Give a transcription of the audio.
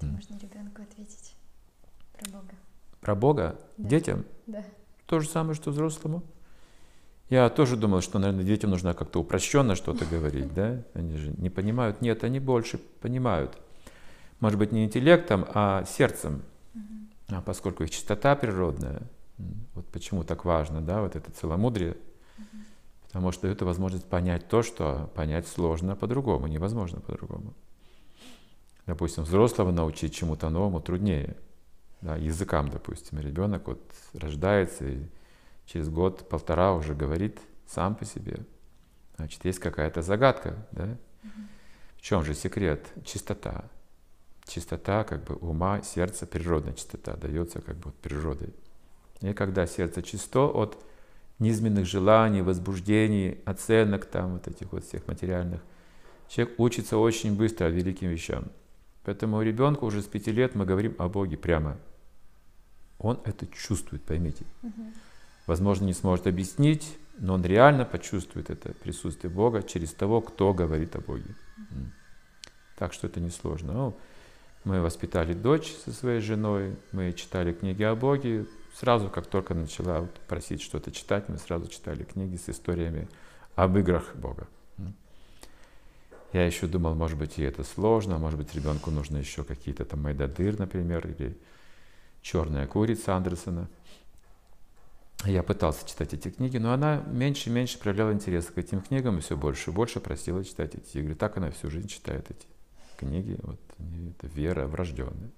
Что можно ребенку ответить про Бога? Про Бога? Да. Детям? Да. То же самое, что взрослому. Я тоже думал, что, наверное, детям нужно как-то упрощенно что-то говорить, да? Они же не понимают. Нет, они больше понимают. Может быть, не интеллектом, а сердцем. А поскольку их чистота природная, вот почему так важно, да, вот это целомудрие, потому что это возможность понять то, что понять сложно по-другому, невозможно по-другому. Допустим, взрослого научить чему-то новому труднее. Да, языкам, допустим, ребенок вот рождается и через год-полтора уже говорит сам по себе. Значит, есть какая-то загадка, да? В чем же секрет? Чистота. Чистота как бы ума, сердца, природная чистота дается как бы вот природой. И когда сердце чисто от низменных желаний, возбуждений, оценок там вот этих вот всех материальных, человек учится очень быстро великим вещам. Поэтому ребенку уже с пяти лет мы говорим о Боге прямо. Он это чувствует, поймите. Возможно, не сможет объяснить, но он реально почувствует это присутствие Бога через того, кто говорит о Боге. Так что это несложно. Ну, мы воспитали дочь со своей женой, мы читали книги о Боге. Сразу, как только начала просить что-то читать, мы сразу читали книги с историями об играх Бога. Я еще думал, может быть, и это сложно, может быть, ребенку нужно еще какие-то там Майдадыр, например, или Черная курица Андерсона. Я пытался читать эти книги, но она меньше и меньше проявляла интерес к этим книгам и все больше и больше просила читать эти игры. Так она всю жизнь читает эти книги. Вот, это вера врожденная.